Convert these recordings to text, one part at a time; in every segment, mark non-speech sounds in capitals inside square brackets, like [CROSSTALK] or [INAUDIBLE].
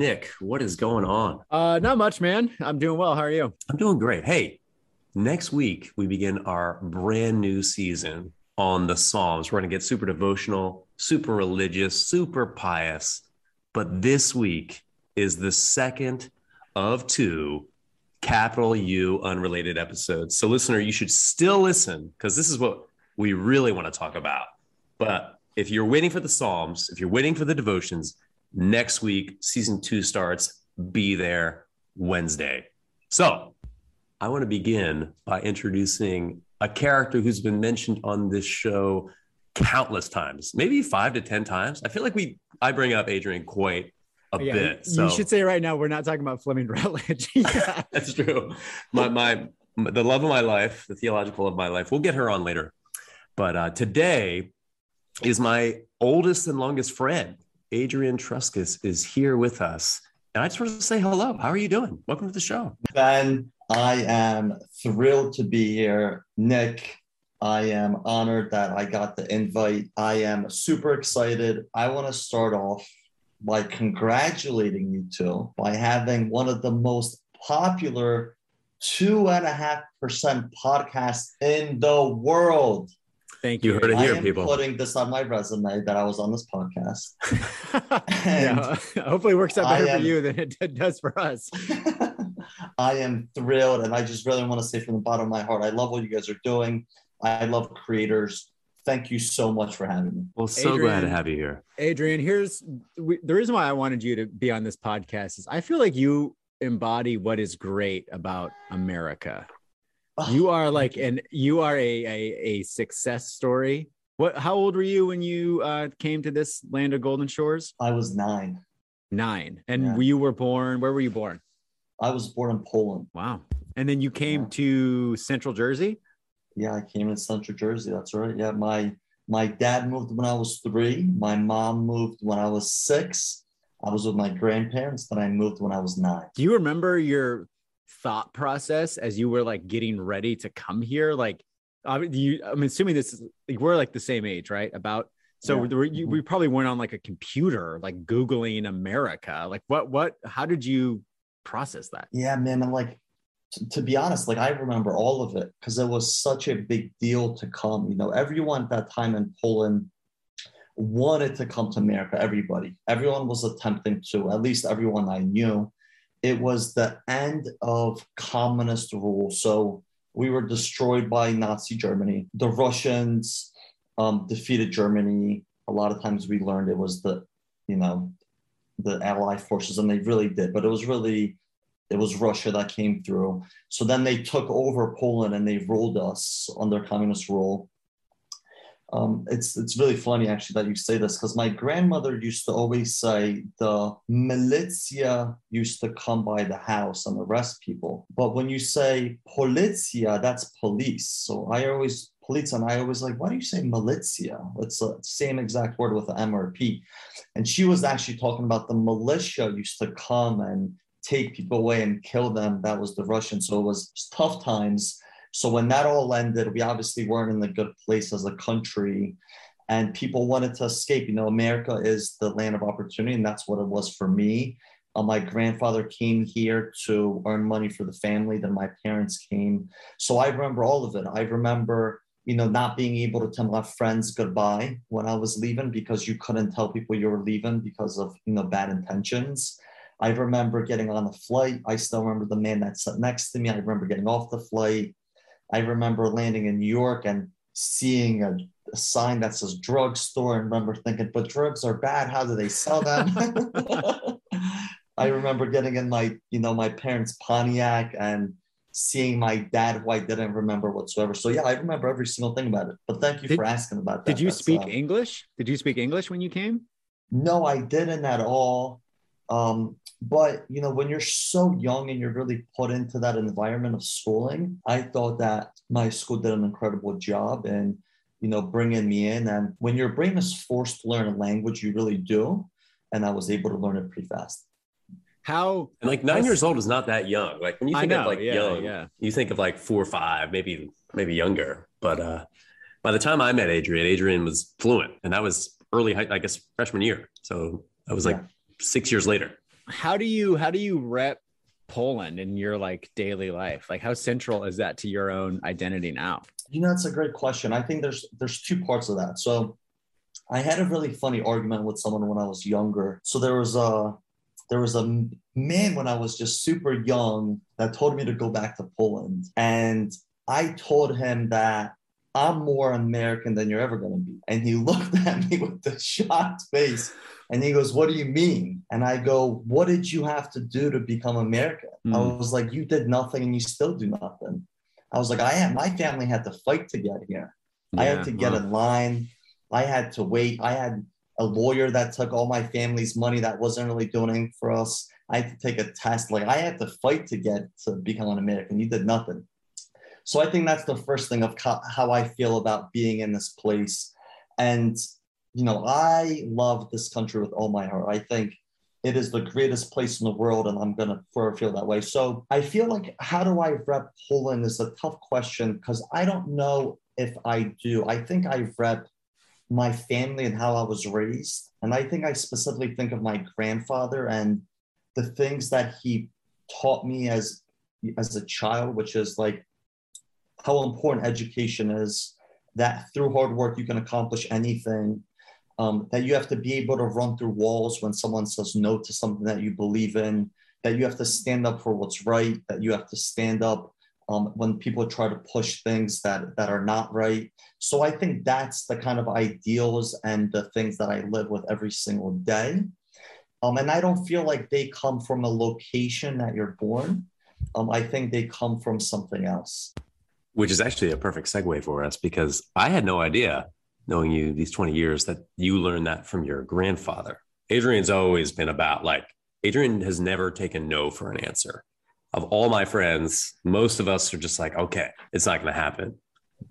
Nick, what is going on? Uh, not much, man. I'm doing well. How are you? I'm doing great. Hey, next week we begin our brand new season on the Psalms. We're going to get super devotional, super religious, super pious. But this week is the second of two capital U unrelated episodes. So, listener, you should still listen because this is what we really want to talk about. But if you're waiting for the Psalms, if you're waiting for the devotions, next week, season two starts. Be there Wednesday. So, I want to begin by introducing a character who's been mentioned on this show countless times, maybe five to 10 times. I feel like we, I bring up Adrian quite a yeah, bit. So. You should say right now, we're not talking about Fleming Rutledge. [LAUGHS] yeah. [LAUGHS] That's true. My, my, the love of my life, the theological of my life, we'll get her on later. But uh, today is my oldest and longest friend. Adrian Truscus is here with us. And I just want to say hello. How are you doing? Welcome to the show. Ben, I am thrilled to be here. Nick, I am honored that I got the invite. I am super excited. I want to start off by congratulating you two by having one of the most popular two and a half percent podcasts in the world. Thank you. You heard it here, people. Putting this on my resume that I was on this podcast. [LAUGHS] yeah, [LAUGHS] hopefully, it works out better am, for you than it [LAUGHS] does for us. I am thrilled, and I just really want to say from the bottom of my heart, I love what you guys are doing. I love creators. Thank you so much for having me. Well, so Adrian, glad to have you here, Adrian. Here's we, the reason why I wanted you to be on this podcast is I feel like you embody what is great about America you are like and you are a, a, a success story. What how old were you when you uh, came to this land of golden shores? I was nine. Nine. And yeah. you were born where were you born? I was born in poland. Wow. And then you came yeah. to central jersey? Yeah i came in central jersey that's right. Yeah my my dad moved when i was three. My mom moved when i was six. I was with my grandparents then i moved when i was nine. Do you remember your thought process as you were like getting ready to come here? Like, you, I'm assuming this is like, we're like the same age, right? About so yeah. you, mm-hmm. we probably went on like a computer, like Googling America. Like, what, what, how did you process that? Yeah, man. I'm like, to, to be honest, like I remember all of it because it was such a big deal to come. You know, everyone at that time in Poland wanted to come to America. Everybody, everyone was attempting to. At least everyone I knew it was the end of communist rule. So we were destroyed by Nazi Germany. The Russians um, defeated Germany. A lot of times we learned it was the, you know, the Allied forces, and they really did. But it was really, it was Russia that came through. So then they took over Poland and they ruled us under communist rule. Um, it's it's really funny actually that you say this because my grandmother used to always say the militia used to come by the house and arrest people. But when you say policia, that's police. So I always police and I always like, why do you say militia? It's the same exact word with the M or P. And she was actually talking about the militia used to come and take people away and kill them. That was the Russian. So it was tough times so when that all ended, we obviously weren't in a good place as a country and people wanted to escape. You know, America is the land of opportunity, and that's what it was for me. Uh, my grandfather came here to earn money for the family. Then my parents came. So I remember all of it. I remember, you know, not being able to tell my friends goodbye when I was leaving because you couldn't tell people you were leaving because of, you know, bad intentions. I remember getting on the flight. I still remember the man that sat next to me. I remember getting off the flight. I remember landing in New York and seeing a, a sign that says drugstore and remember thinking, but drugs are bad. How do they sell them? [LAUGHS] I remember getting in my, you know, my parents' Pontiac and seeing my dad who I didn't remember whatsoever. So yeah, I remember every single thing about it. But thank you Did- for asking about that. Did you That's, speak uh, English? Did you speak English when you came? No, I didn't at all. Um, but you know, when you're so young and you're really put into that environment of schooling, I thought that my school did an incredible job in, you know, bringing me in. And when your brain is forced to learn a language, you really do. And I was able to learn it pretty fast. How And like nine years old is not that young. Like when you think know, of like yeah, young, yeah. you think of like four or five, maybe maybe younger. But uh, by the time I met Adrian, Adrian was fluent, and that was early, I guess, freshman year. So that was like Yeah. six years later. How do you how do you rep Poland in your like daily life? Like how central is that to your own identity now? You know, that's a great question. I think there's there's two parts of that. So I had a really funny argument with someone when I was younger. So there was a there was a man when I was just super young that told me to go back to Poland. And I told him that I'm more American than you're ever going to be. And he [LAUGHS] looked at me with a shocked face and he goes, What do you mean? And I go, What did you have to do to become American? I Hmm. was like, You did nothing and you still do nothing. I was like, I had my family had to fight to get here. I had to get wow. in line. I had to wait. I had a lawyer that took all my family's money that wasn't really doing anything for us. I had to take a test. Like I had to fight to get to become an American. You did nothing. So I think that's the first thing of co- how I feel about being in this place. And, you know, I love this country with all my heart. I think it is the greatest place in the world, and I'm going to forever feel that way. So I feel like, how do I rep Poland is a tough question because I don't know if I do. I think I rep my family and how I was raised. And I think I specifically think of my grandfather and the things that he taught me as as a child, which is like how important education is, that through hard work you can accomplish anything, um, that you have to be able to run through walls when someone says no to something that you believe in, that you have to stand up for what's right, that you have to stand up um, when people try to push things that, that are not right. So I think that's the kind of ideals and the things that I live with every single day. Um, and I don't feel like they come from a location that you're born. Um, I think they come from something else. which is actually a perfect segue for us because I had no idea, knowing you these 20 years, that you learned that from your grandfather. Adrian's always been about like, Adrian has never taken no for an answer. Of all my friends, most of us are just like, okay, it's not going to happen.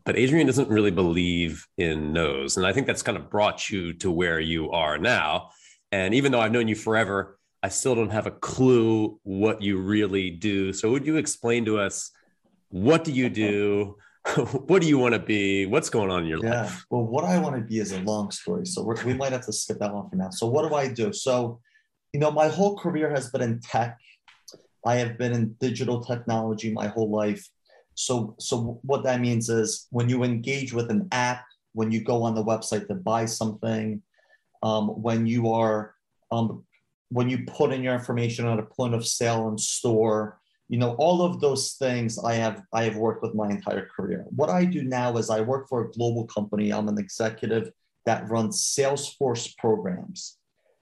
But Adrian doesn't really believe in no's. And I think that's kind of brought you to where you are now. And even though I've known you forever, I still don't have a clue what you really do. So would you explain to us what do you do? [LAUGHS] what do you want to be? What's going on in your Yeah. life? Well, what I want to be is a long story. So we're, we might have to skip that one for now. So, what do I do? So, you know, my whole career has been in tech. I have been in digital technology my whole life. So, so what that means is when you engage with an app, when you go on the website to buy something, um, when you are, um, when you put in your information at a point of sale and store, you know all of those things i have i have worked with my entire career. What i do now is i work for a global company. I'm an executive that runs salesforce programs.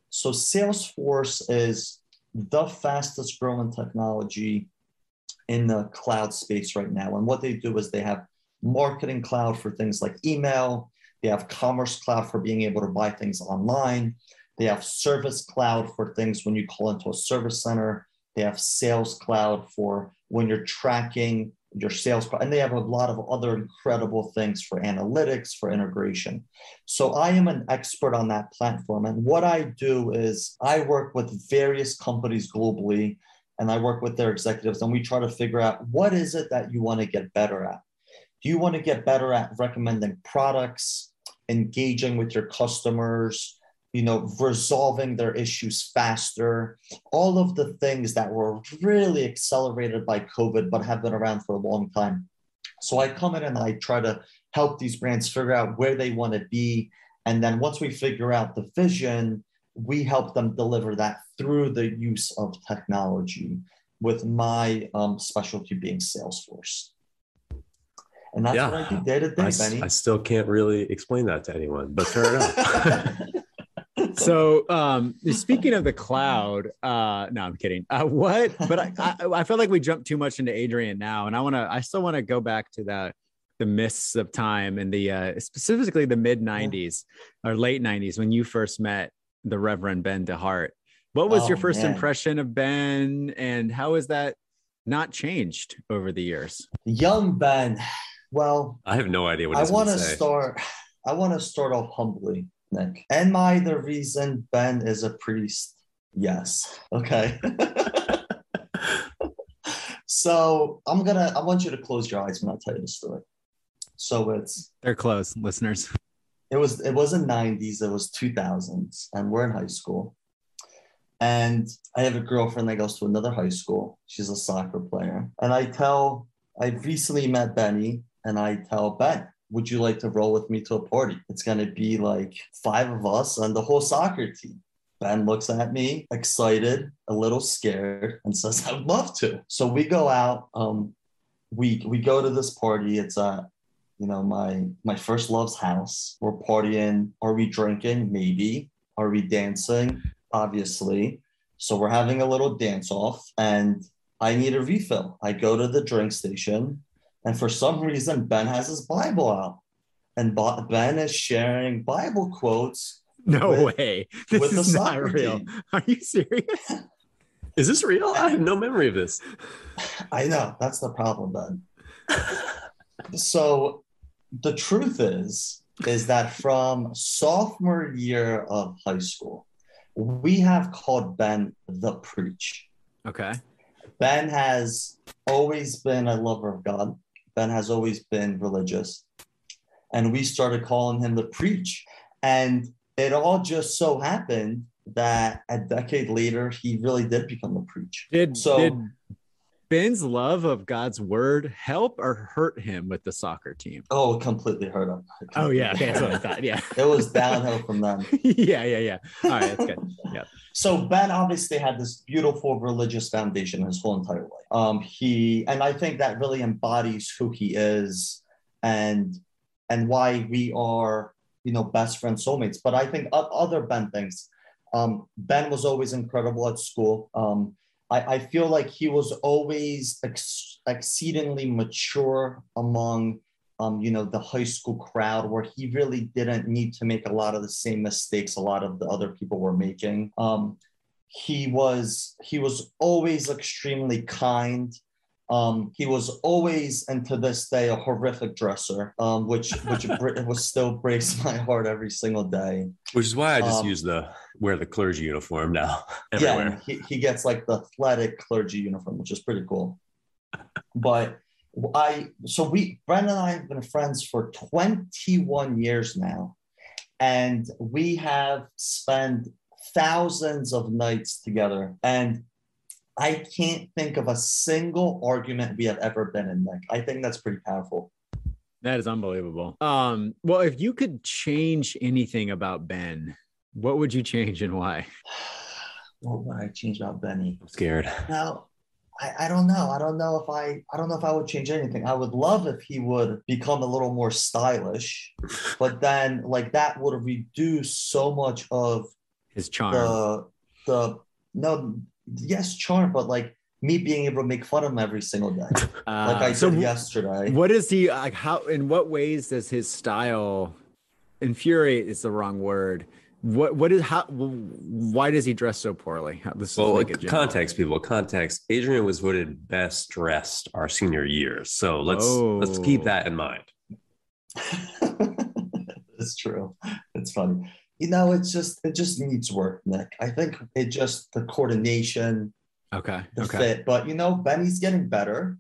So salesforce is the fastest growing technology in the cloud space right now. And what they do is they have marketing cloud for things like email. They have commerce cloud for being able to buy things online. They have service cloud for things when you call into a service center they have Sales Cloud for when you're tracking your sales, and they have a lot of other incredible things for analytics, for integration. So I am an expert on that platform. And what I do is I work with various companies globally, and I work with their executives, and we try to figure out what is it that you want to get better at. Do you want to get better at recommending products, engaging with your customers? You know, resolving their issues faster, all of the things that were really accelerated by COVID, but have been around for a long time. So I come in and I try to help these brands figure out where they want to be. And then once we figure out the vision, we help them deliver that through the use of technology, with my um, specialty being Salesforce. And that's Yeah. what I do day to I, day, Benny. I still can't really explain that to anyone, but fair enough. [LAUGHS] [LAUGHS] so um speaking of the cloud uh no i'm kidding uh what but I, I i feel like we jumped too much into adrian now and i want to i still want to go back to that the mists of time and the uh specifically the mid 90s or late 90s when you first met the reverend ben dehart what was Oh, your first man. impression of ben and how has that not changed over the years Young Ben. Well, I have no idea what I want to to start. I want to start off humbly, Nick. Am I the reason Ben is a priest? Yes. Okay. [LAUGHS] so I'm gonna. I want you to close your eyes when I tell you the story. So it's they're closed, listeners it was it wasn't 90s it was 2000s and we're in high school and i have a girlfriend that goes to another high school she's a soccer player and i tell I've recently met benny and i tell ben would you like to roll with me to a party? It's going to be like five of us and the whole soccer team. Ben looks at me excited a little scared and says i'd love to. So we go out um, we we go to this party. It's a you know my my first love's house. We're partying. Are we drinking? Maybe. Are we dancing? Obviously. So we're having a little dance off and i need a refill. I go to the drink station and for some reason ben has his bible out. And Bo- ben is sharing bible quotes no With- way. This with the is not soccer real. team. are you serious? [LAUGHS] Is this real? I have no memory of this. i know. That's the problem ben. [LAUGHS] So the truth is is that from sophomore year of high school we have called ben the preach. Okay. Ben has always been a lover of god ben has always been religious. And we started calling him the preach. And it all just so happened that a decade later he really did become the preach. Did So- did Ben's love of God's word help or hurt him with the soccer team? oh completely hurt him It Oh yeah, that's what I thought. Yeah, it was downhill from then [LAUGHS] yeah, yeah, yeah. All right, that's good. Yeah. So Ben obviously had this beautiful religious foundation his whole entire life. Um, he and I think that really embodies who he is and and why we are, you know, best friends, soulmates. But I think other Ben things. Um, ben was always incredible at school. Um, I, I feel like he was always ex- exceedingly mature among um, you know, the high school crowd where he really didn't need to make a lot of the same mistakes a lot of the other people were making. Um, he was he was always extremely kind. Um, he was always, and to this day, a horrific dresser, um, which which [LAUGHS] was still breaks my heart every single day. Which is why I just Um, use the wear the clergy uniform now [LAUGHS] Yeah, everywhere. and he, he gets like the athletic clergy uniform, which is pretty cool. [LAUGHS] But I, so we, Benny and I have been friends for 21 years now. And we have spent thousands of nights together. And I can't think of a single argument we have ever been in, Nick. I think that's pretty powerful. That is unbelievable. Um, well, if you could change anything about Ben, what would you change and why? [SIGHS] What would I change about Benny? I'm scared. Now, I, I don't know. I don't know if I I don't know if I would change anything. I would love if he would become a little more stylish, [LAUGHS] but then like that would reduce so much of His charm. the the no yes charm, but like me being able to make fun of him every single day, [LAUGHS] like I Uh, so did yesterday. what is he like? How in what ways does his style infuriate? Is the wrong word. What what is how? Why does he dress so poorly? How- This is Well, like context, people. Context. Adrian was voted best dressed our senior year, so let's let's keep Oh. that in mind. [LAUGHS] it's true. It's funny. You know, it's just it just needs work, Nick. I think it just the coordination, Okay. the Okay. fit. But you know, Benny's getting better.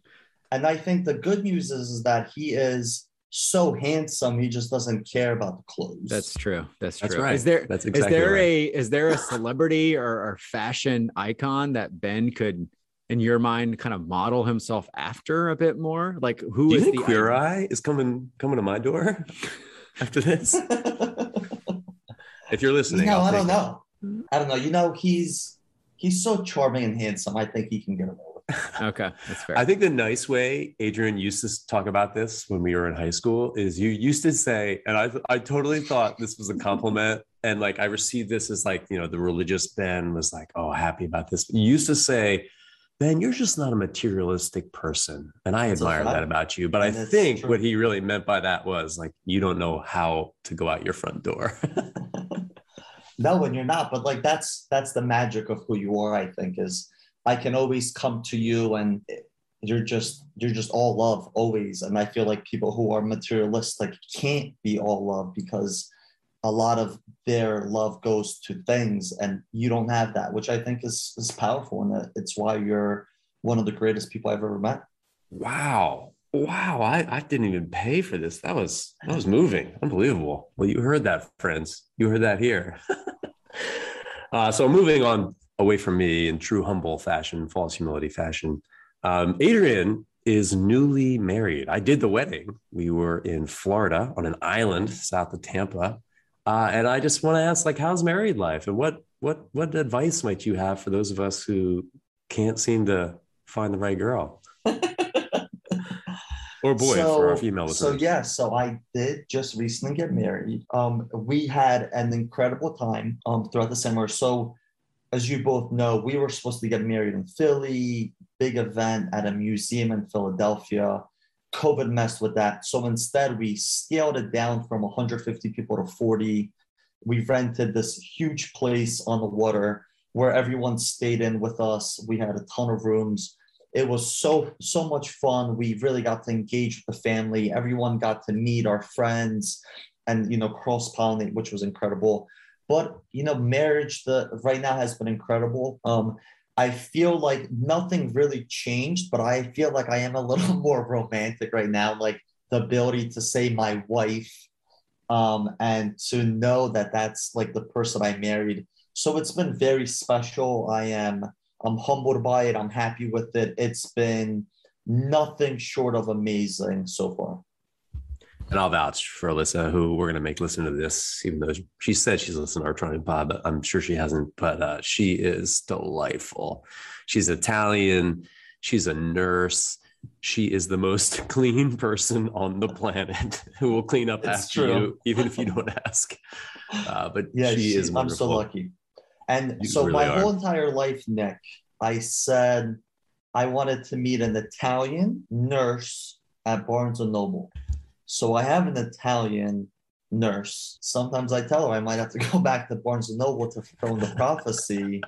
And I think the good news is, is that he is so handsome, he just doesn't care about the clothes. That's true. That's true. That's right. Is there That's exactly is there right. a is there a [LAUGHS] celebrity or, or fashion icon that Ben could, in your mind, kind of model himself after a bit more? Like who Do you is think the Queer icon? Eye is coming coming to my door [LAUGHS] after this? [LAUGHS] If you're you listening, know, I'll I don't it. know. I don't know. You know, he's he's so charming and handsome. I think he can get away with it. [LAUGHS] Okay, that's fair. I think the nice way Adrian used to talk about this when we were in high school is you used to say, and I I totally thought this was a compliment and like I received this as like, you know, the religious Ben was like, oh, happy about this. You used to say, Ben, you're just not a materialistic person. And I That's admire that about you. But I And it's think true. what he really meant by that was like, you don't know how to go out your front door. [LAUGHS] no when you're not but like that's that's the magic of who you are i think is i can always come to you and you're just you're just all love always and i feel like people who are materialistic can't be all love because a lot of their love goes to things and you don't have that which i think is is powerful and it's why you're one of the greatest people i've ever met wow. Wow. I, I didn't even pay for this. That was that was [SIGHS] moving. Unbelievable. Well, you heard that, friends. You heard that here. [LAUGHS] uh, so moving on away from me in true humble fashion, false humility fashion. Um, Adrian is newly married. I did the wedding. We were in Florida on an island south of Tampa. Uh, and I just want to ask, like, how's married life, and what what what advice might you have for those of us who can't seem to find the right girl or boy for our female so yeah so i did just recently get married. Um we had an incredible time um throughout the summer. So as you both know we were supposed to get married in philly big event at a museum in philadelphia. Covid messed with that. So instead we scaled it down from 150 people to 40 we rented this huge place on the water where everyone stayed in with us. We had a ton of rooms it was so so much fun. We really got to engage with the family. Everyone got to meet our friends and you know cross pollinate which was incredible. But you know marriage the right now has been incredible. Um i feel like nothing really changed but i feel like i am a [LAUGHS] little more romantic right now like the ability to say my wife um and to know that that's like the person i married. So it's been very special. I am I'm humbled by it. I'm happy with it. It's been nothing short of amazing so far. And I'll vouch for Alyssa, who we're going to make listen to this, even though she said she's listened to our Trying Pod, but I'm sure she hasn't. But uh, she is delightful. She's Italian. She's a nurse. She is the most [LAUGHS] clean person on the planet [LAUGHS] who will clean up It's after true. you, even if you [LAUGHS] don't ask. Uh, but Yeah, she, she- is I'm so lucky. And You so really my are. whole entire life, Nick, I said I wanted to meet an Italian nurse at Barnes and Noble. So I have an Italian nurse. Sometimes I tell her I might have to go [LAUGHS] back to Barnes and Noble to fulfill the prophecy.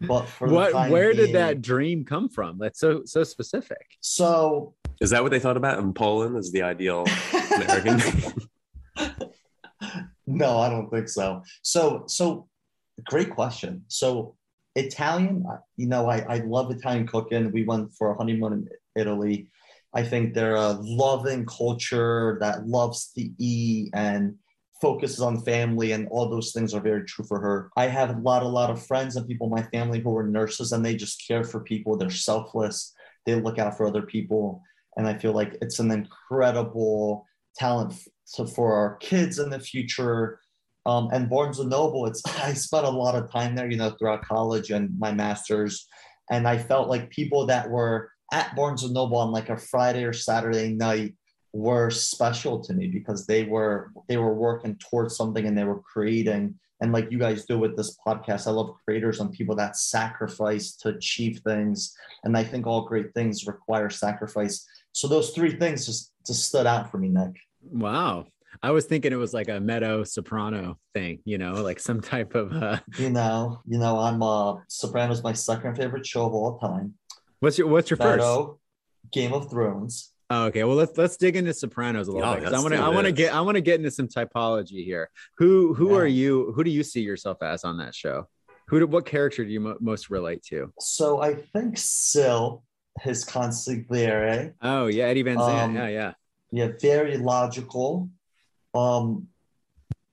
But for the What? time Where did that dream come from? That's so so specific. So Is that what they thought about in Poland as the ideal [LAUGHS] American? [LAUGHS] no, I don't think so. So, so great question. So, Italian, you know, I, I love Italian cooking. We went for a honeymoon in Italy. I think they're a loving culture that loves to eat and focuses on family, and all those things are very true for her. I have a lot, a lot of friends and people in my family who are nurses, and they just care for people. They're selfless. They look out for other people, and I feel like it's an incredible talent to, for our kids in the future. Um, and Barnes and Noble, it's [LAUGHS] I spent a lot of time there, you know, throughout college and my master's, and I felt like people that were at Barnes and Noble on like a Friday or Saturday night were special to me because they were they were working towards something and they were creating. And like you guys do with this podcast i love creators and people that sacrifice to achieve things. And i think all great things require sacrifice. So those three things just just stood out for me nick. Wow. I was thinking it was like a meadow soprano thing, you know, like some type of uh you know you know i'm uh sopranos my second favorite show of all time what's your what's your first? Game of thrones Oh, okay. Well, let's let's dig into Sopranos a little Yeah, bit I want to I want to get I want to get into some typology here. Who who Yeah. are you? Who do you see yourself as on that show? Who do, what character do you mo- most relate to? so i think Sil, his consigliere Oh yeah, Stevie Van Zandt. Um, yeah, yeah. yeah very logical um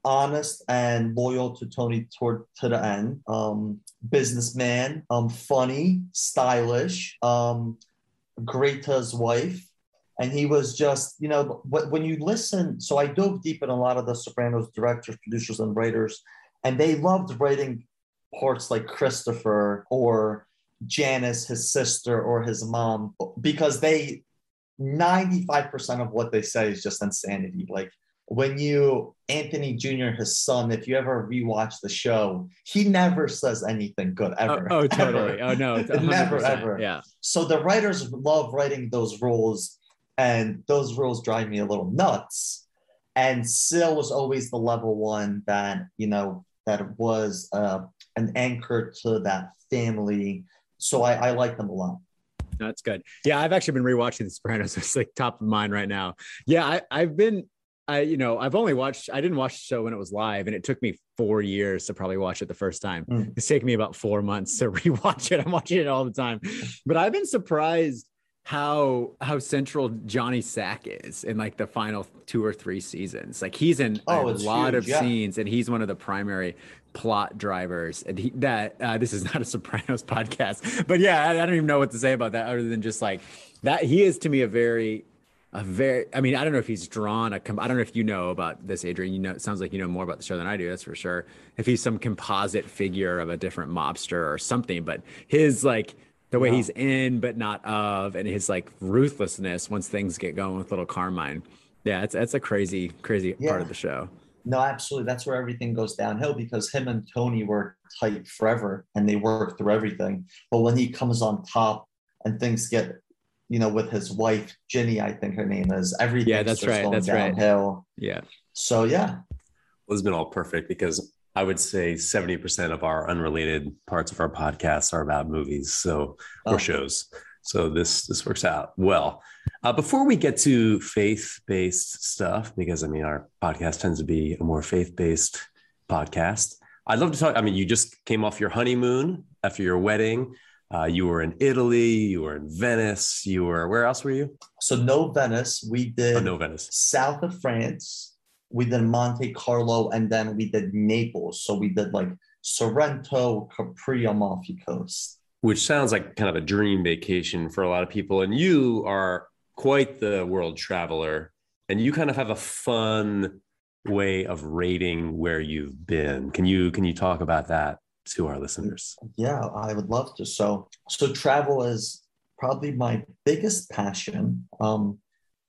honest and loyal to tony toward to the end. Um businessman um funny stylish um great wife. And he was just you know when you listen so i dove deep in a lot of the sopranos directors producers and writers and they loved writing parts like christopher or janice his sister or his mom because they 95% of what they say is just insanity. Like when you Anthony Jr. his son, if you ever rewatch the show, he never says anything good ever. Oh, [LAUGHS] oh totally. Ever. Oh no, never ever. Yeah. So the writers love writing those roles, and those roles drive me a little nuts. And Sil was always the level one that you know that was uh, an anchor to that family. So I, I like them a lot. That's good. Yeah, I've actually been rewatching The Sopranos. [LAUGHS] It's like top of mind right now. Yeah, I, I've been, I you know, I've only watched. I didn't watch the show when it was live, and it took me four years to probably watch it the first time. Mm. It's taken me about four months to [LAUGHS] rewatch it. I'm watching it all the time, but I've been surprised how how central Johnny Sack is in like the final two or three seasons. Like he's in oh, a lot huge, of yeah. scenes, and he's one of the primary plot drivers. And he, that uh, this is [LAUGHS] not a Sopranos [LAUGHS] podcast, but yeah, I, I, don't even know what to say about that other than just like that. He is to me a very a very i mean i don't know if he's drawn a com- i don't know if you know about this adrian. You know it sounds like you know more about the show than i do that's for sure. If he's some composite figure of a different mobster or something but his like the way he's in but not of and his like ruthlessness once things get going with little carmine. Yeah it's that's a crazy crazy yeah. part of the show. No absolutely. That's where everything goes downhill because him and tony were tight forever and they worked through everything. But when he comes on top and things get you know with his wife ginny i think her name is everything yeah that's right that's downhill. right yeah so yeah well, it's been all perfect because I would say 70% of our unrelated parts of our podcasts are about movies, so or oh. shows. So this this works out well. Uh, before we get to faith-based stuff, because I mean our podcast tends to be a more faith-based podcast. I'd love to talk. I mean, you just came off your honeymoon after your wedding. Uh, you were in Italy. You were in Venice. You were where else were you? So no Venice. We did oh, no Venice. South of France we did Monte Carlo, and then we did Naples. So we did like Sorrento, Capri, Amalfi Coast. Which sounds like kind of a dream vacation for a lot of people. And you are quite the world traveler, and you kind of have a fun way of rating where you've been. Can you can you talk about that to our listeners? Yeah, I would love to. So so travel is probably my biggest passion. Um,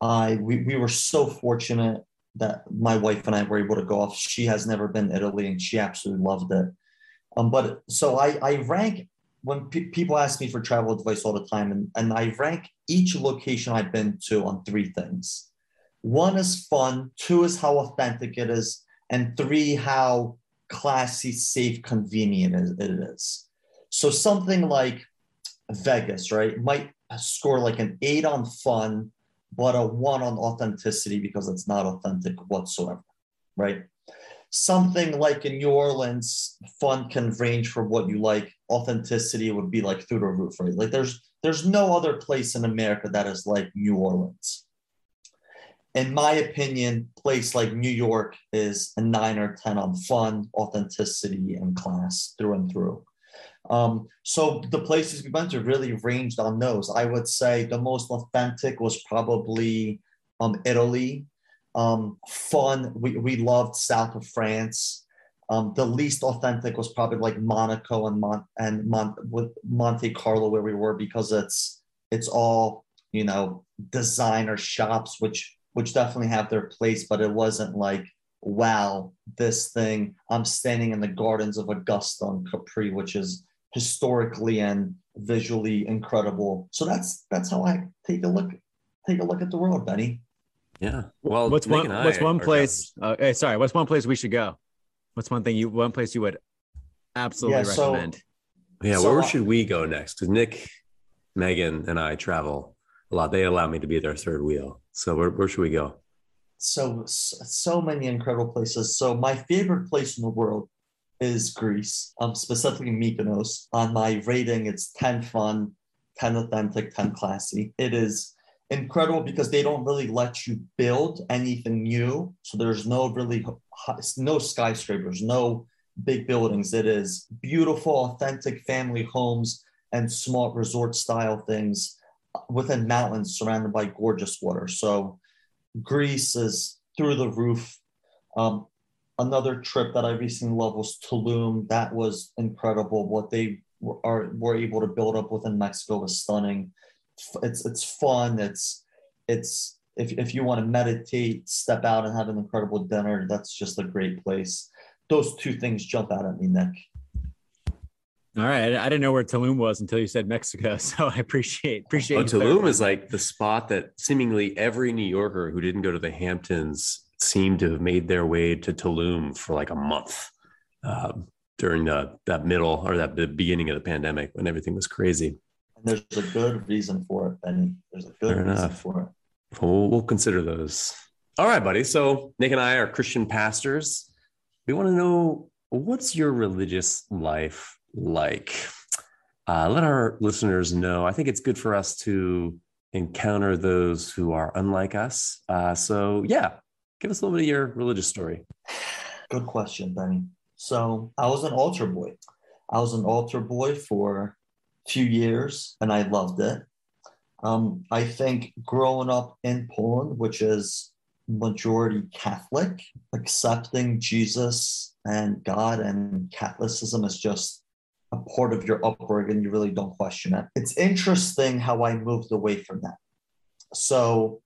I we, we were so fortunate that my wife and I were able to go off. She has never been to Italy and she absolutely loved it. Um, but so I, I rank when pe- people ask me for travel advice all the time, and, and I rank each location I've been to on three things. One is fun, two is how authentic it is, and three, how classy, safe, convenient as it is. So something like Vegas, right, might score like an eight on fun, but a one on authenticity because it's not authentic whatsoever, right? Something like in New Orleans, fun can range from what you like. Authenticity would be like through the roof, right? Like there's there's no other place in America that is like New Orleans. In my opinion, place like New York is a nine or 10 on fun, authenticity, and class through and through. Um, so the places we went to really ranged on those. I would say the most authentic was probably um, Italy. Um, fun, we, we loved south of France. Um, the least authentic was probably like Monaco and Mon- and Mon- with Monte Carlo where we were because it's it's all you know designer shops which which definitely have their place, but it wasn't like wow this thing. I'm standing in the gardens of Augustus and Capri, which is historically and visually incredible. So that's that's how I take a look take a look at the world, Benny. Yeah. Well, what's Nick one what's one place? Uh, hey, sorry, what's one place we should go? What's one thing you one place you would absolutely yeah, recommend? So, yeah, so, where should we go next? Because Nick, Megan, and I travel a lot. They allow me to be their third wheel. So where, where should we go? So so many incredible places. So my favorite place in the world is Greece, um, specifically Mykonos. On my rating, it's 10 fun, 10 authentic, 10 classy. It is incredible because they don't really let you build anything new. So there's no really, no skyscrapers, no big buildings. It is beautiful, authentic family homes and smart resort style things within mountains surrounded by gorgeous water. So Greece is through the roof. Um, another trip that I recently loved was Tulum. That was incredible. What they are, were able to build up within Mexico was stunning. It's it's fun. It's it's if, if you want to meditate, step out and have an incredible dinner, that's just a great place. Those two things jump out at me, Nick. All right, I didn't know where Tulum was until you said Mexico, [LAUGHS] so I appreciate appreciate. Oh, Tulum is like the spot that seemingly every New Yorker who didn't go to the Hamptons seemed to have made their way to Tulum for like a month uh, during the, that middle or that the beginning of the pandemic when everything was crazy. And there's a good reason for it, and There's a good Fair reason enough. for it. We'll, we'll consider those. All right, buddy. So Nick and I are Christian pastors. We want to know what's your religious life like? Uh, let our listeners know. I think it's good for us to encounter those who are unlike us. Uh, so, yeah, give us a little bit of your religious story. Good question, Benny. So, I was an altar boy. I was an altar boy for a few years and I loved it. Um, I think growing up in Poland, which is majority Catholic, accepting Jesus and God and Catholicism is just a part of your upbringing. You really don't question it. It's interesting how I moved away from that. So,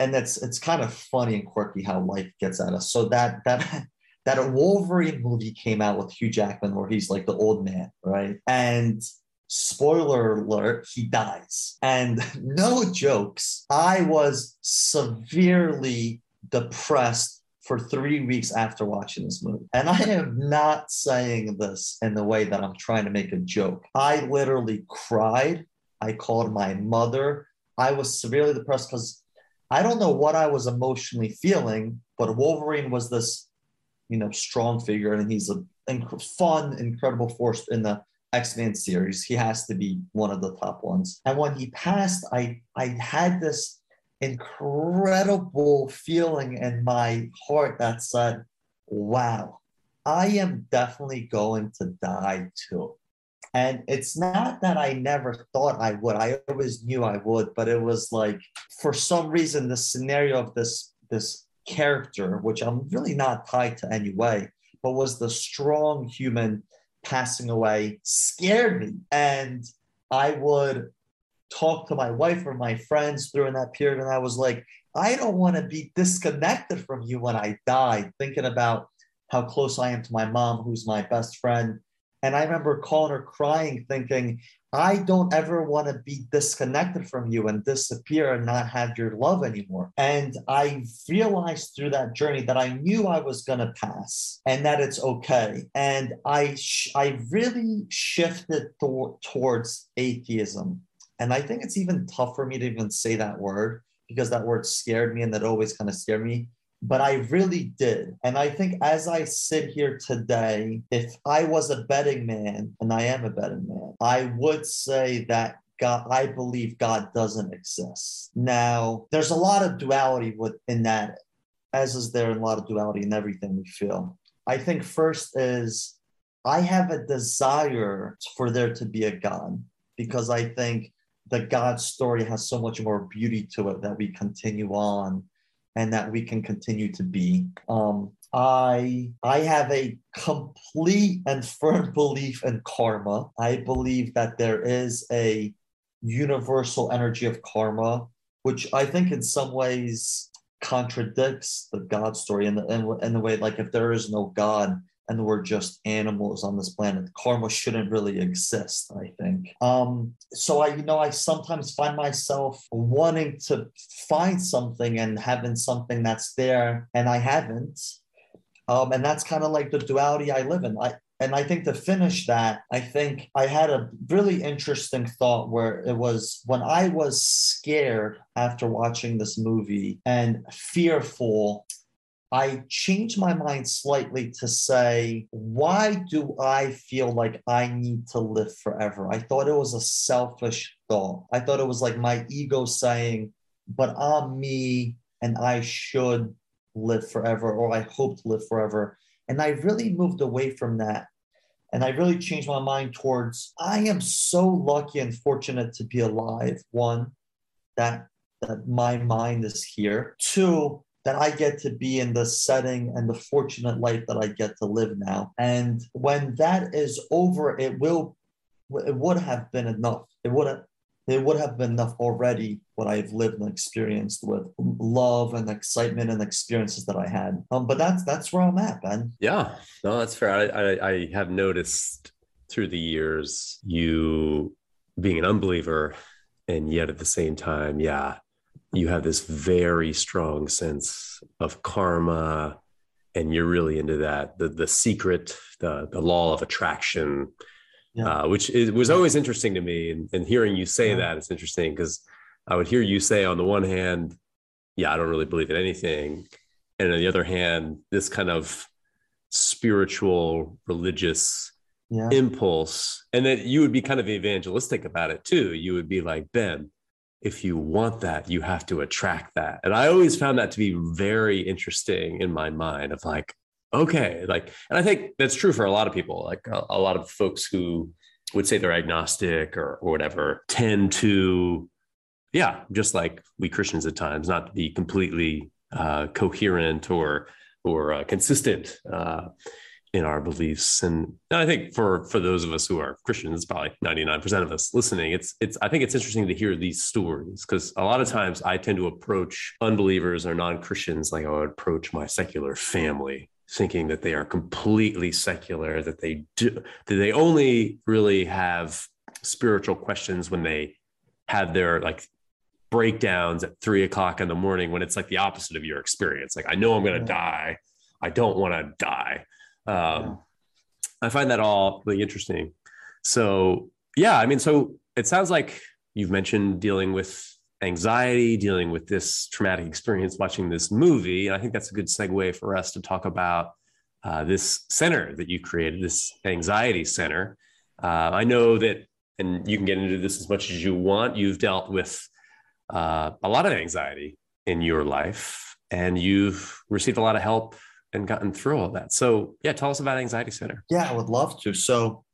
and it's it's kind of funny and quirky how life gets at us. So that that [LAUGHS] that Wolverine movie came out with Hugh Jackman where he's like the old man, right? And spoiler alert, he dies. And [LAUGHS] no jokes, I was severely depressed for three weeks after watching this movie. And I am not saying this in the way that I'm trying to make a joke. I literally cried. I called my mother. I was severely depressed because I don't know what I was emotionally feeling, but Wolverine was this, you know, strong figure, and he's a inc- fun, incredible force in the X-Men series. He has to be one of the top ones. And when he passed, I I had this incredible feeling in my heart that said, wow, I am definitely going to die too. And it's not that I never thought I would. I always knew I would, but it was like for some reason the scenario of this this character, which I'm really not tied to anyway, but was the strong human passing away, scared me. And I would talk to my wife or my friends during that period. And I was like, I don't want to be disconnected from you when I die, thinking about how close I am to my mom, who's my best friend. And I remember calling her crying, thinking, I don't ever want to be disconnected from you and disappear and not have your love anymore. And I realized through that journey that I knew I was going to pass and that it's okay. And I, sh- I really shifted th- towards atheism and I think it's even tough for me to even say that word because that word scared me and that always kind of scared me. But I really did. And I think as I sit here today, if I was a betting man, and I am a betting man, I would say that God, I believe God doesn't exist. Now, there's a lot of duality within that, as is there a lot of duality in everything we feel. I think first is I have a desire for there to be a God because I think the God story has so much more beauty to it that we continue on and that we can continue to be. Um, I I have a complete and firm belief in karma. I believe that there is a universal energy of karma, which I think in some ways contradicts the God story in the, in, in the way like if there is no God, and we're just animals on this planet. Karma shouldn't really exist, I think. Um, so I, you know, I sometimes find myself wanting to find something and having something that's there, and I haven't. Um, and that's kind of like the duality I live in. I, and I think to finish that, I think I had a really interesting thought where it was when I was scared after watching this movie and fearful I changed my mind slightly to say, why do I feel like I need to live forever? I thought it was a selfish thought. I thought it was like my ego saying, but I'm me and I should live forever or I hope to live forever. And I really moved away from that. And I really changed my mind towards I am so lucky and fortunate to be alive. One, that that my mind is here. Two, that I get to be in the setting and the fortunate life that I get to live now. And when that is over, it will, it would have been enough. It would have, it would have been enough already what I've lived and experienced with love and excitement and experiences that I had. Um, but that's that's where I'm at, Ben. Yeah, no, that's fair. I, I, I have noticed through the years you being an unbeliever, and yet at the same time, yeah, you have this very strong sense of karma, and you're really into that the the secret, the the law of attraction yeah. uh, which is, was always interesting to me. And, and hearing you say yeah. that, it's interesting because I would hear you say, on the one hand, yeah, I don't really believe in anything. And on the other hand, this kind of spiritual, religious yeah. impulse. And that you would be kind of evangelistic about it too. You would be like, Ben, if you want that, you have to attract that. And I always found that to be very interesting in my mind of like, okay like and i think that's true for a lot of people like a, a lot of folks who would say they're agnostic or, or whatever tend to yeah just like we christians at times not be completely uh, coherent or or uh, consistent uh, in our beliefs and i think for for those of us who are christians probably 99% of us listening it's it's i think it's interesting to hear these stories because a lot of times i tend to approach unbelievers or non-christians like i would approach my secular family thinking that they are completely secular, that they do, that they only really have spiritual questions when they have their like breakdowns at three o'clock in the morning when it's like the opposite of your experience. Like, I know I'm going to die. I don't want to die. Um, yeah. I find that all really interesting. So, yeah, I mean, so it sounds like you've mentioned dealing with anxiety, dealing with this traumatic experience watching this movie. And I think that's a good segue for us to talk about uh, this center that you created, this anxiety center. Uh, I know that, and you can get into this as much as you want, you've dealt with uh, a lot of anxiety in your life and you've received a lot of help and gotten through all that. So, yeah, tell us about Anxiety Center. Yeah, I would love to. So,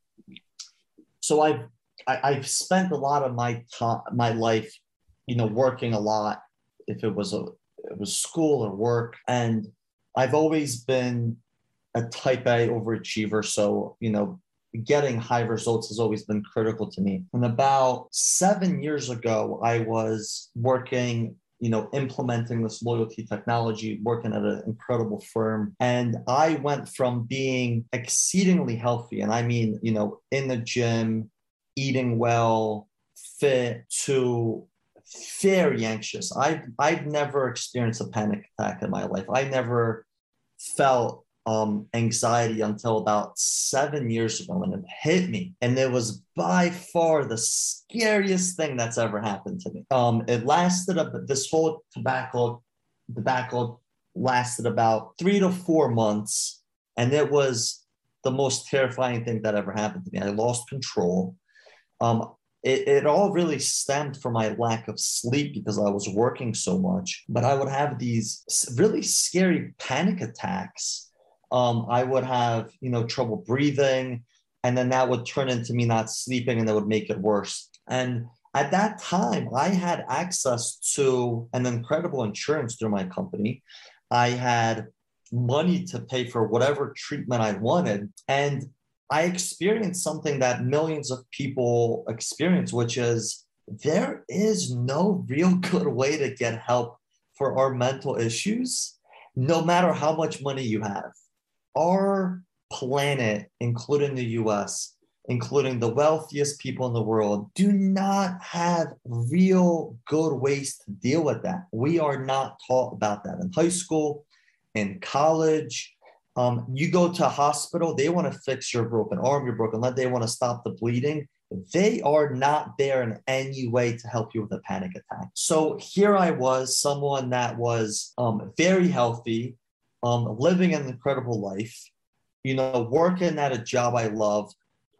so I've I, have i have spent a lot of my time, my life you know, working a lot if it was a it was school or work. And I've always been a type A overachiever. So, you know, getting high results has always been critical to me. And about seven years ago, I was working, you know, implementing this loyalty technology, working at an incredible firm. And I went from being exceedingly healthy, and I mean, you know, in the gym, eating well, fit, to very anxious. I've I've never experienced a panic attack in my life. I never felt um, anxiety until about seven years ago and it hit me, and it was by far the scariest thing that's ever happened to me. Um, it lasted a this whole tobacco tobacco lasted about three to four months, and it was the most terrifying thing that ever happened to me. I lost control. Um, it, it all really stemmed from my lack of sleep because I was working so much. But I would have these really scary panic attacks. Um, I would have, you know, trouble breathing, and then that would turn into me not sleeping, and that would make it worse. And at that time, I had access to an incredible insurance through my company. I had money to pay for whatever treatment I wanted. And I experienced something that millions of people experience, which is there is no real [LAUGHS] good way to get help for our mental issues, no matter how much money you have. Our planet, including the US, including the wealthiest people in the world, do not have real good ways to deal with that. We are not taught about that in high school, in college, um, you go to a hospital, they want to fix your broken arm, your broken leg, they want to stop the bleeding. They are not there in any way to help you with a panic attack. So here I was, someone that was um, very healthy, um, living an incredible life, you know, working at a job I love,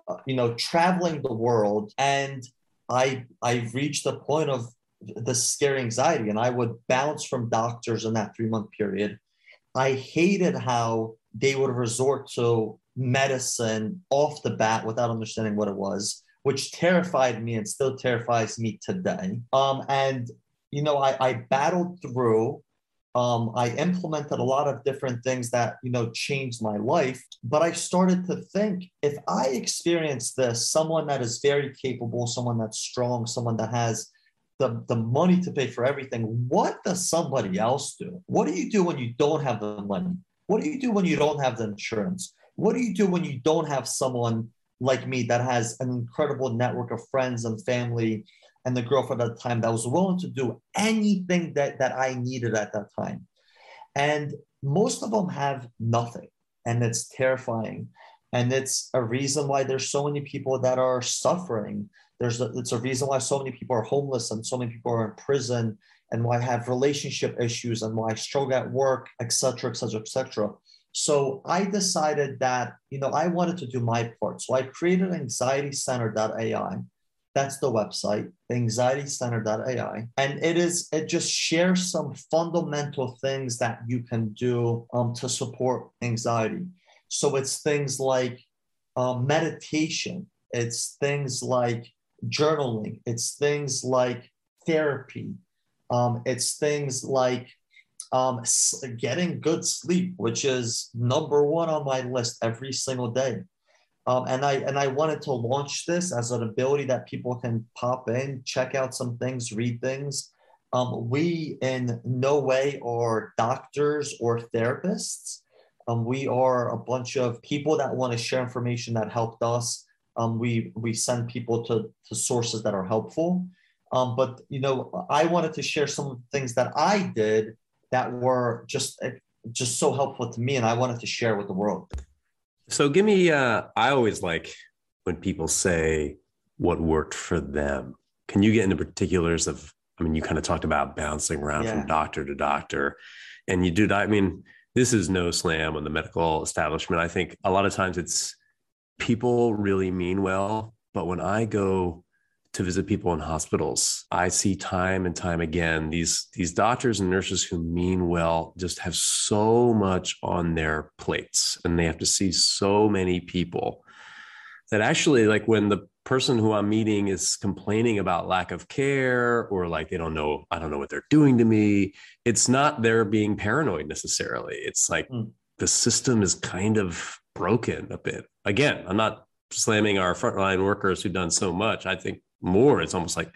uh, you know, traveling the world. And I, I reached a point of the scary anxiety and I would bounce from doctors in that three month period. I hated how they would resort to medicine off the bat without understanding what it was, which terrified me and still terrifies me today. Um, and you know, I, I battled through Um, I implemented a lot of different things that you know changed my life. But I started to think if I experience this, someone that is very capable, someone that's strong, someone that has the, the money to pay for everything, what does somebody else do? What do you do when you don't have the money? What do you do when you don't have the insurance? What do you do when you don't have someone like me that has an incredible network of friends and family and the girlfriend at the time that was willing to do anything that, that I needed at that time. And most of them have nothing. And it's terrifying. And it's a reason why there's so many people that are suffering. There's a, it's a reason why so many people are homeless and so many people are in prison and why I have relationship issues and why I struggle at work, etc., etc., etc. So I decided that, you know, I wanted to do my part. So I created anxietycenter.ai that's the website, anxietycenter.ai. And it is, it just shares some fundamental things that you can do um, to support anxiety. So it's things like um, meditation, it's things like journaling, it's things like therapy, um, it's things like um, getting good sleep, which is number one on my list every single day. Um, and I and I wanted to launch this as an ability that people can pop in, check out some things, read things. Um, we in no way are doctors or therapists. Um, we are a bunch of people that want to share information that helped us. Um, we we send people to, to sources that are helpful. Um, but you know, I wanted to share some things that I did that were just just so helpful to me, and I wanted to share with the world. So give me, uh, I always like when people say what worked for them. Can you get into particulars of, I mean, you kind of talked about bouncing around yeah. from doctor to doctor and you do, I mean, this is no slam on the medical establishment. I think a lot of times it's people really mean well, but when I go to visit people in hospitals. I see time and time again these these doctors and nurses who mean well just have so much on their plates and they have to see so many people that actually like when the person who I'm meeting is complaining about lack of care or like they don't know I don't know what they're doing to me, it's not they're being paranoid necessarily. It's like mm. the system is kind of broken a bit. Again, I'm not slamming our frontline workers who've done so much. I think more. It's almost like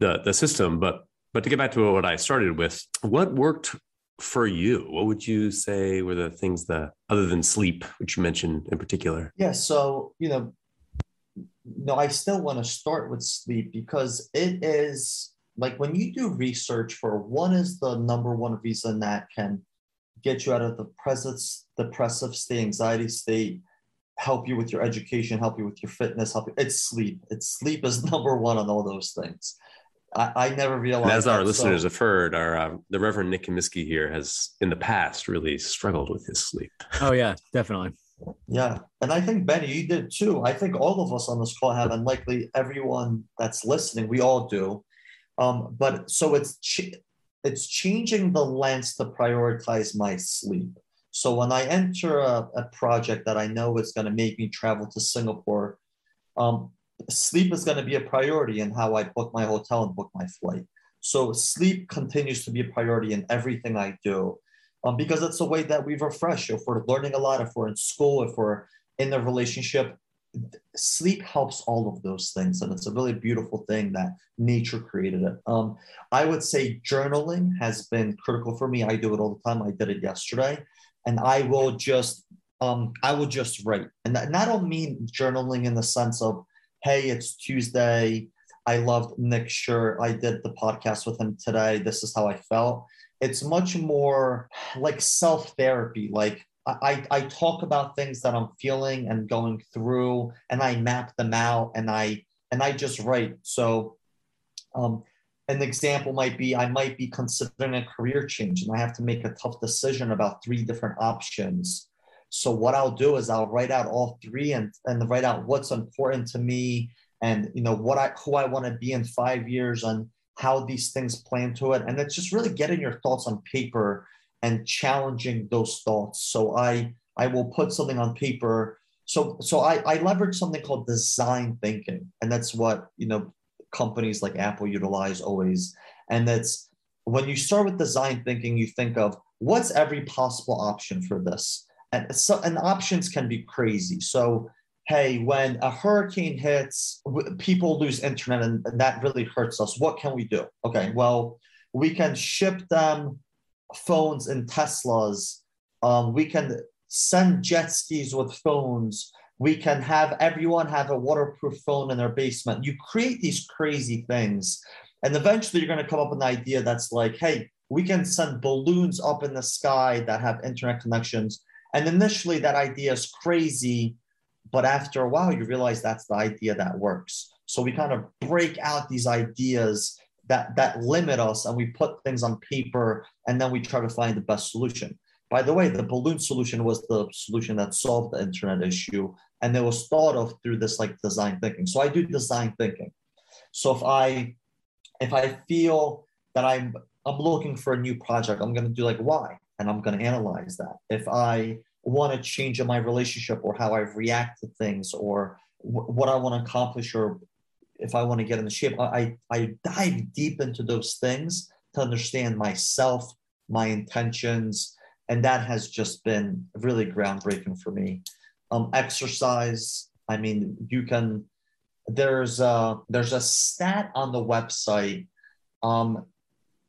the the system. But but to get back to what I started with, what worked for you? What would you say were the things that other than sleep, which you mentioned in particular? Yeah. So you know, no, I still want to start with sleep because it is like when you do research for one is the number one reason that can get you out of the presence depressive state anxiety state help you with your education, help you with your fitness, help you. It's sleep. It's sleep is [LAUGHS] number one on all those things. I, I never realized. And as our that, listeners so. have heard, our uh, the Reverend Nick Comiskey here has in the past really struggled with his sleep. Oh yeah, definitely. Yeah, and I think Benny, you did too. I think all of us on this call have, and likely everyone that's listening, we all do. Um, but so it's ch- it's changing the lens to prioritize my sleep. So when I enter a, a project that I know is going to make me travel to Singapore, um, sleep is going to be a priority in how I book my hotel and book my flight. So sleep continues to be a priority in everything I do um, because it's a way that we refresh. If we're learning a lot, if we're in school, if we're in a relationship, sleep helps all of those things. And it's a really beautiful thing that nature created it. Um, I would say journaling has been critical for me. I do it all the time. I did it yesterday and I will just um, I will just write. And, and I don't mean journaling in the sense of, hey, it's Tuesday. I loved Nick Sure. I did the podcast with him today. This is how I felt. It's much more like self therapy. Like I, I talk about things that I'm feeling and going through, and I map them out, and I and I just write. So, um, an example might be I might be considering a career change and I have to make a tough decision about three different options. So what I'll do is I'll write out all three and, and write out what's important to me and you know what I who I want to be in five years and how these things play into it. And it's just really getting your thoughts on paper and challenging those thoughts. So I I will put something on paper. So so I, I leverage something called design thinking. And that's what you know companies like Apple utilize always. And that's when you start with design thinking, you think of what's every possible option for this, and so and options can be crazy. So hey, when a hurricane hits, people lose internet and, and that really hurts us. What can we do? Okay, well, we can ship them phones and Teslas. Um, we can send jet skis with phones. We can have everyone have a waterproof phone in their basement. You create these crazy things. And eventually you're going to come up with an idea that's like, hey, we can send balloons up in the sky that have internet connections. And initially that idea is crazy but after a while, you realize that's the idea that works. So we kind of break out these ideas that that limit us, and we put things on paper, and then we try to find the best solution. By the way, the balloon solution was the solution that solved the internet issue, and it was thought of through this like design thinking. So I do design thinking. So if I if I feel that I'm I'm looking for a new project, I'm going to do like why, and I'm going to analyze that. If I want to change in my relationship or how I react to things or w- what I want to accomplish or if I want to get in the shape. I, I dive deep into those things to understand myself, my intentions, and that has just been really groundbreaking for me. Um, exercise. I mean, you can. There's a there's a stat on the website. Um,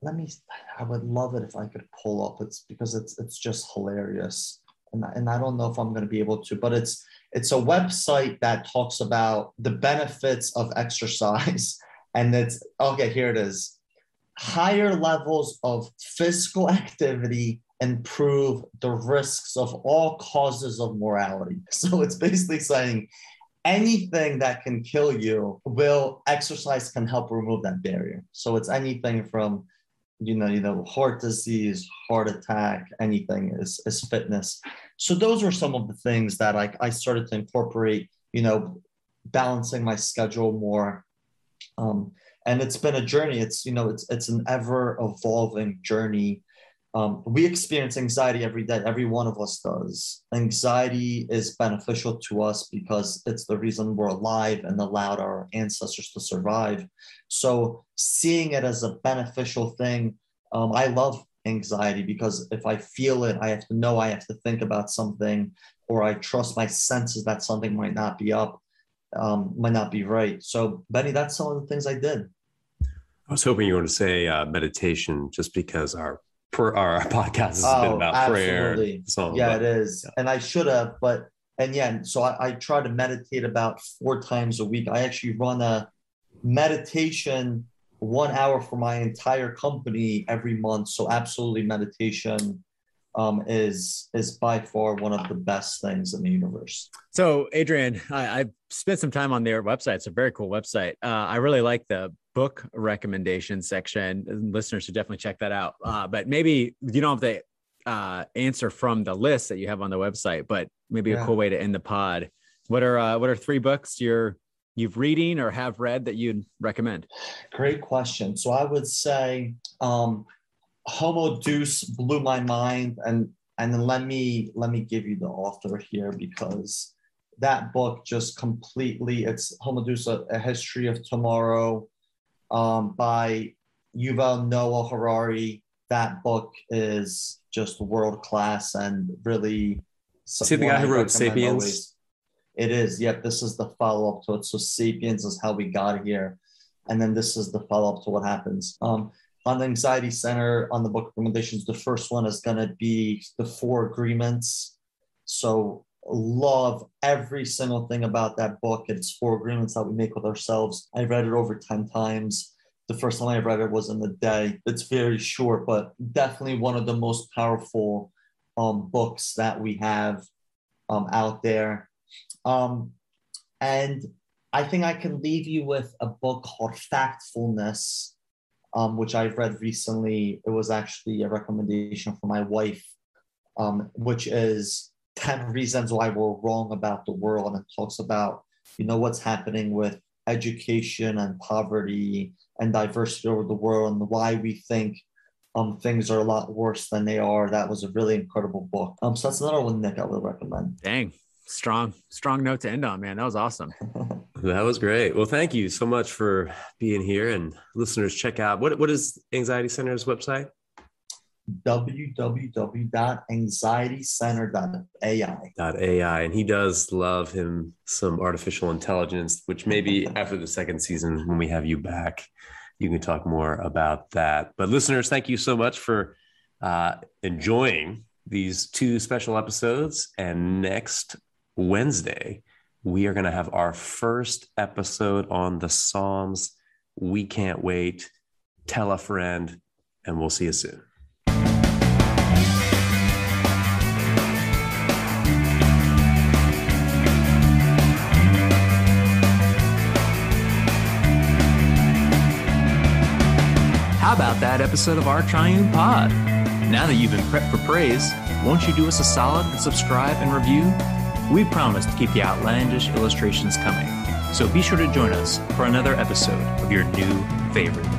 let me. I would love it if I could pull up. It's because it's it's just hilarious and, and I don't know if I'm going to be able to, but it's it's a website that talks about the benefits of exercise, [LAUGHS] and it's okay. Here it is: higher levels of physical activity improve the risks of all causes of morality. [LAUGHS] So it's basically saying anything that can kill you will exercise can help remove that barrier. So it's anything from you know, you know, heart disease, heart attack, anything is, is fitness. So those were some of the things that I, I started to incorporate, you know, balancing my schedule more. Um, and it's been a journey. It's, you know, it's, it's an ever evolving journey um, we experience anxiety every day. Every one of us does. Anxiety is beneficial to us because it's the reason we're alive and allowed our ancestors to survive. So, seeing it as a beneficial thing, um, I love anxiety because if I feel it, I have to know I have to think about something, or I trust my senses that something might not be up, um, might not be right. So, Benny, that's some of the things I did. I was hoping you were going to say uh, meditation, just because our for our [LAUGHS] podcast has oh, been about absolutely. prayer. So, yeah, it is. Yeah. And I should have, but and yeah, so I, I try to meditate about four times a week. I actually run a meditation one hour for my entire company every month. So absolutely meditation um, is is by far one of the best things in the universe. So Adrian, I, I spent some time on their website. It's a very cool website. Uh, I really like the book recommendation section. Listeners should definitely check that out. Uh, but maybe you don't have to uh, answer from the list that you have on the website, but maybe yeah. a cool way to end the pod. What are uh, what are three books you're you've reading or have read that you'd recommend? Great question. So I would say um, Homo Deus blew my mind, and and then let me let me give you the author here because that book just completely it's Homo Deus, a, a history of tomorrow um, by Yuval Noah Harari. That book is just world class and really. See the guy who wrote *Sapiens*. Always. It is. Yep. This is the follow up to it. So *Sapiens* is how we got here, and then this is the follow up to what happens. Um, on the Anxiety Center, on the book recommendations, the first one is going to be the Four Agreements. So love every single thing about that book. It's four agreements that we make with ourselves. I read it over 10 times. The first time I read it was in the day. It's very short, but definitely one of the most powerful um, books that we have um, out there. Um, and I think I can leave you with a book called Factfulness, um, which I've read recently. It was actually a recommendation from my wife, um, which is 10 reasons why we're wrong about the world and it talks about you know what's happening with education and poverty and diversity over the world and why we think um, things are a lot worse than they are. That was a really incredible book. Um, so that's another one, Nick, I would recommend. Dang. Strong, strong note to end on, man. That was awesome. [LAUGHS] that was great. Well, thank you so much for being here. And listeners, check out what what is Anxiety Center's website? www.anxietycenter.ai. AI. And he does love him some artificial intelligence, which maybe [LAUGHS] after the second season, when we have you back, you can talk more about that. But listeners, thank you so much for uh, enjoying these two special episodes. And next Wednesday, we are going to have our first episode on the Psalms. We can't wait. Tell a friend, and we'll see you soon. How about that episode of Our Triune Pod? Now that you've been prepped for praise, won't you do us a solid and subscribe and review? We promise to keep the outlandish illustrations coming. So be sure to join us for another episode of your new favorite